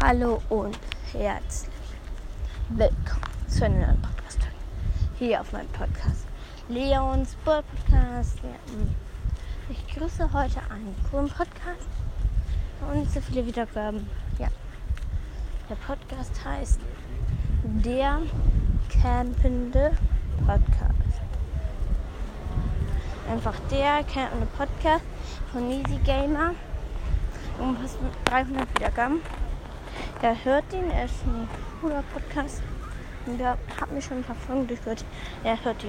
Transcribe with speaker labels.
Speaker 1: Hallo und herzlich willkommen zu einer neuen podcast Hier auf meinem Podcast. Leons Podcast. Hm. ich grüße heute einen coolen Podcast und so viele Wiedergaben. Ja. Der Podcast heißt Der Campende Podcast. Einfach der Campende Podcast von Easy Gamer. Und fast 300 Wiedergaben. Ja, hört ihn, er ist ein cooler Podcast. Und er hat mir schon ein paar Folgen durchgehört. Er hört ihn.